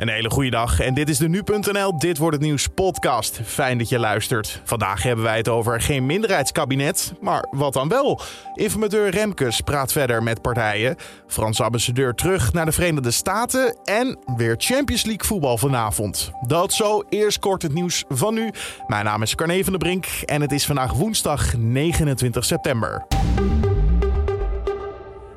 Een hele goede dag en dit is de Nu.nl Dit Wordt Het Nieuws podcast. Fijn dat je luistert. Vandaag hebben wij het over geen minderheidskabinet, maar wat dan wel? Informateur Remkes praat verder met partijen. Franse ambassadeur terug naar de Verenigde Staten en weer Champions League voetbal vanavond. Dat zo, eerst kort het nieuws van nu. Mijn naam is Carne van der Brink en het is vandaag woensdag 29 september.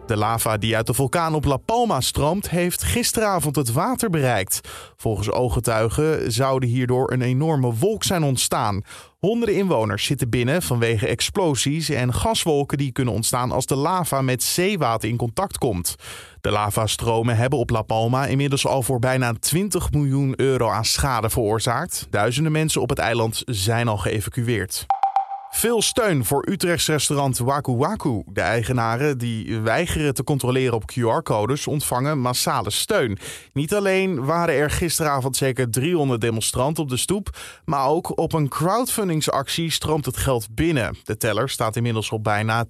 De lava die uit de vulkaan op La Palma stroomt, heeft gisteravond het water bereikt. Volgens ooggetuigen zouden hierdoor een enorme wolk zijn ontstaan. Honderden inwoners zitten binnen vanwege explosies en gaswolken die kunnen ontstaan als de lava met zeewater in contact komt. De lavastromen hebben op La Palma inmiddels al voor bijna 20 miljoen euro aan schade veroorzaakt. Duizenden mensen op het eiland zijn al geëvacueerd. Veel steun voor Utrechts restaurant Waku Waku. De eigenaren die weigeren te controleren op QR-codes ontvangen massale steun. Niet alleen waren er gisteravond zeker 300 demonstranten op de stoep, maar ook op een crowdfundingsactie stroomt het geld binnen. De teller staat inmiddels op bijna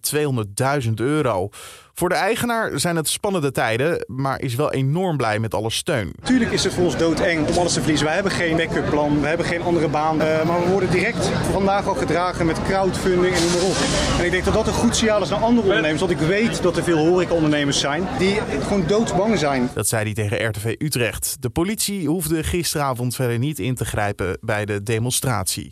200.000 euro. Voor de eigenaar zijn het spannende tijden, maar is wel enorm blij met alle steun. Tuurlijk is het voor ons doodeng om alles te verliezen. Wij hebben geen backup plan, we hebben geen andere baan. Uh, maar we worden direct vandaag al gedragen met crowdfunding en noem maar op. En ik denk dat dat een goed signaal is naar andere ondernemers. Want ik weet dat er veel horecaondernemers zijn die gewoon doodsbang zijn. Dat zei hij tegen RTV Utrecht. De politie hoefde gisteravond verder niet in te grijpen bij de demonstratie.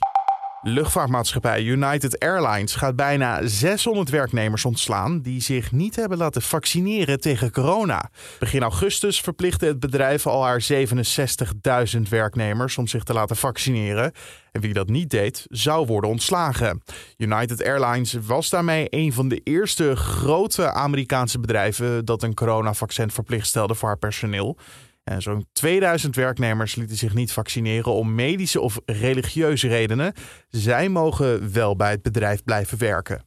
Luchtvaartmaatschappij United Airlines gaat bijna 600 werknemers ontslaan die zich niet hebben laten vaccineren tegen corona. Begin augustus verplichtte het bedrijf al haar 67.000 werknemers om zich te laten vaccineren. En wie dat niet deed, zou worden ontslagen. United Airlines was daarmee een van de eerste grote Amerikaanse bedrijven dat een coronavaccin verplicht stelde voor haar personeel. En zo'n 2000 werknemers lieten zich niet vaccineren om medische of religieuze redenen. Zij mogen wel bij het bedrijf blijven werken.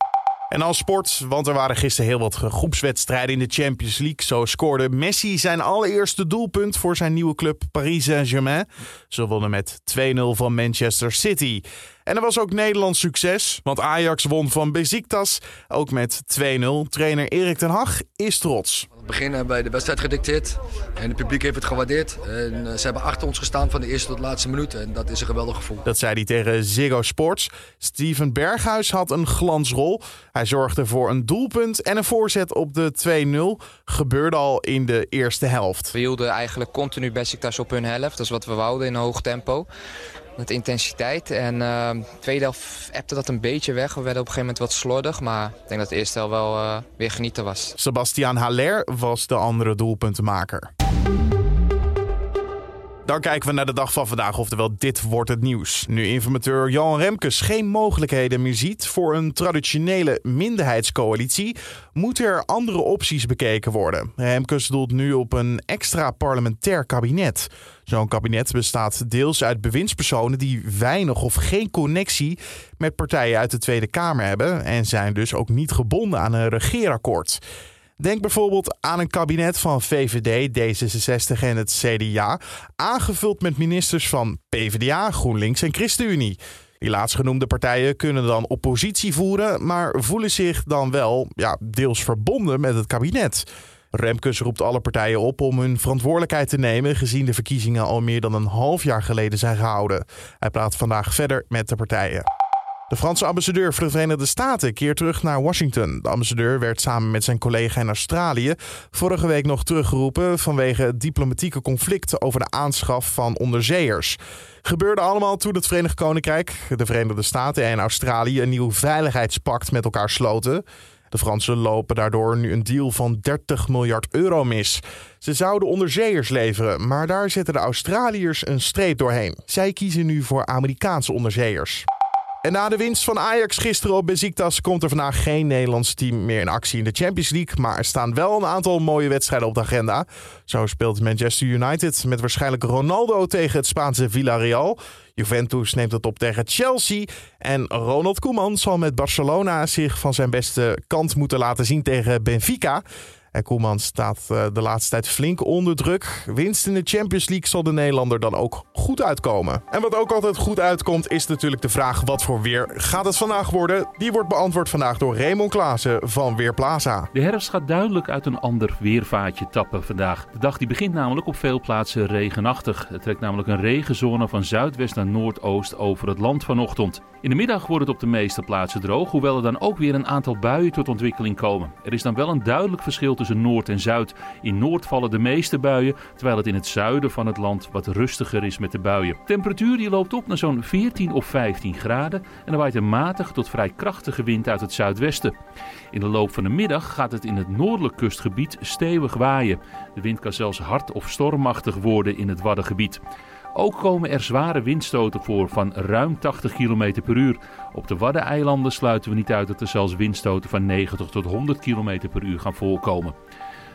En als sport, want er waren gisteren heel wat groepswedstrijden in de Champions League. Zo scoorde Messi zijn allereerste doelpunt voor zijn nieuwe club Paris Saint-Germain. Ze wonnen met 2-0 van Manchester City. En er was ook Nederlands succes, want Ajax won van Besiktas ook met 2-0. Trainer Erik ten Hag is trots. Het begin hebben wij de wedstrijd gedicteerd en het publiek heeft het gewaardeerd. En eh, ze hebben achter ons gestaan van de eerste tot de laatste minuut en dat is een geweldig gevoel. Dat zei hij tegen Ziggo Sports. Steven Berghuis had een glansrol. Hij zorgde voor een doelpunt en een voorzet op de 2-0. Gebeurde al in de eerste helft. We hielden eigenlijk continu Besiktas op hun helft. Dat is wat we wouden in een hoog tempo met intensiteit. En uh, tweede helft appte dat een beetje weg. We werden op een gegeven moment wat slordig. Maar ik denk dat de eerste helft wel uh, weer genieten was. Sebastian Haller was de andere doelpuntenmaker. Dan kijken we naar de dag van vandaag, oftewel dit wordt het nieuws. Nu informateur Johan Remkes geen mogelijkheden meer ziet voor een traditionele minderheidscoalitie, moeten er andere opties bekeken worden. Remkes doelt nu op een extra parlementair kabinet. Zo'n kabinet bestaat deels uit bewindspersonen die weinig of geen connectie met partijen uit de Tweede Kamer hebben en zijn dus ook niet gebonden aan een regeerakkoord. Denk bijvoorbeeld aan een kabinet van VVD, D66 en het CDA, aangevuld met ministers van PvdA, GroenLinks en ChristenUnie. Die laatstgenoemde partijen kunnen dan oppositie voeren, maar voelen zich dan wel ja, deels verbonden met het kabinet. Remkes roept alle partijen op om hun verantwoordelijkheid te nemen, gezien de verkiezingen al meer dan een half jaar geleden zijn gehouden. Hij praat vandaag verder met de partijen. De Franse ambassadeur voor de Verenigde Staten keert terug naar Washington. De ambassadeur werd samen met zijn collega in Australië vorige week nog teruggeroepen vanwege diplomatieke conflict over de aanschaf van onderzeeërs. Gebeurde allemaal toen het Verenigd Koninkrijk, de Verenigde Staten en Australië een nieuw veiligheidspact met elkaar sloten. De Fransen lopen daardoor nu een deal van 30 miljard euro mis. Ze zouden onderzeeërs leveren, maar daar zetten de Australiërs een streep doorheen. Zij kiezen nu voor Amerikaanse onderzeeërs. En na de winst van Ajax gisteren op Besiktas komt er vandaag geen Nederlands team meer in actie in de Champions League. Maar er staan wel een aantal mooie wedstrijden op de agenda. Zo speelt Manchester United met waarschijnlijk Ronaldo tegen het Spaanse Villarreal. Juventus neemt het op tegen Chelsea. En Ronald Koeman zal met Barcelona zich van zijn beste kant moeten laten zien tegen Benfica. En Koeman staat eh, de laatste tijd flink onder druk. Winst in de Champions League zal de Nederlander dan ook goed uitkomen. En wat ook altijd goed uitkomt is natuurlijk de vraag wat voor weer gaat het vandaag worden? Die wordt beantwoord vandaag door Raymond Klaassen van Weerplaza. De herfst gaat duidelijk uit een ander weervaatje tappen vandaag. De dag die begint namelijk op veel plaatsen regenachtig. Het trekt namelijk een regenzone van zuidwest naar noordoost over het land vanochtend. In de middag wordt het op de meeste plaatsen droog, hoewel er dan ook weer een aantal buien tot ontwikkeling komen. Er is dan wel een duidelijk verschil tussen Noord en Zuid. In Noord vallen de meeste buien, terwijl het in het zuiden van het land wat rustiger is met de buien. Temperatuur die loopt op naar zo'n 14 of 15 graden en er waait een matig tot vrij krachtige wind uit het zuidwesten. In de loop van de middag gaat het in het noordelijk kustgebied stevig waaien. De wind kan zelfs hard of stormachtig worden in het Waddengebied. Ook komen er zware windstoten voor van ruim 80 km per uur. Op de Waddeneilanden sluiten we niet uit dat er zelfs windstoten van 90 tot 100 km per uur gaan voorkomen.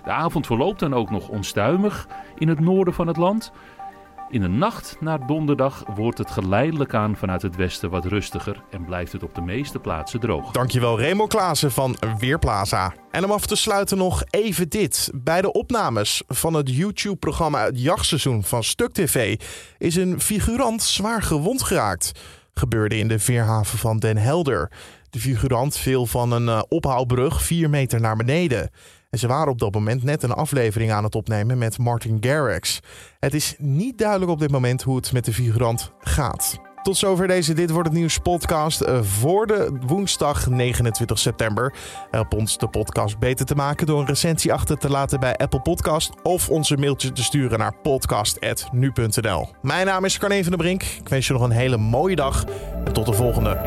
De avond verloopt dan ook nog onstuimig in het noorden van het land. In de nacht naar donderdag wordt het geleidelijk aan vanuit het westen wat rustiger en blijft het op de meeste plaatsen droog. Dankjewel Remo Klaassen van Weerplaza. En om af te sluiten nog even dit. Bij de opnames van het YouTube-programma Het Jachtseizoen van Stuk TV is een figurant zwaar gewond geraakt. Gebeurde in de veerhaven van Den Helder. De figurant viel van een uh, ophaalbrug 4 meter naar beneden. En ze waren op dat moment net een aflevering aan het opnemen met Martin Garrix. Het is niet duidelijk op dit moment hoe het met de figurant gaat. Tot zover deze Dit Wordt Het Nieuws podcast eh, voor de woensdag 29 september. Help ons de podcast beter te maken door een recensie achter te laten bij Apple Podcast of onze mailtje te sturen naar podcast.nu.nl. Mijn naam is Carne van der Brink. Ik wens je nog een hele mooie dag en tot de volgende.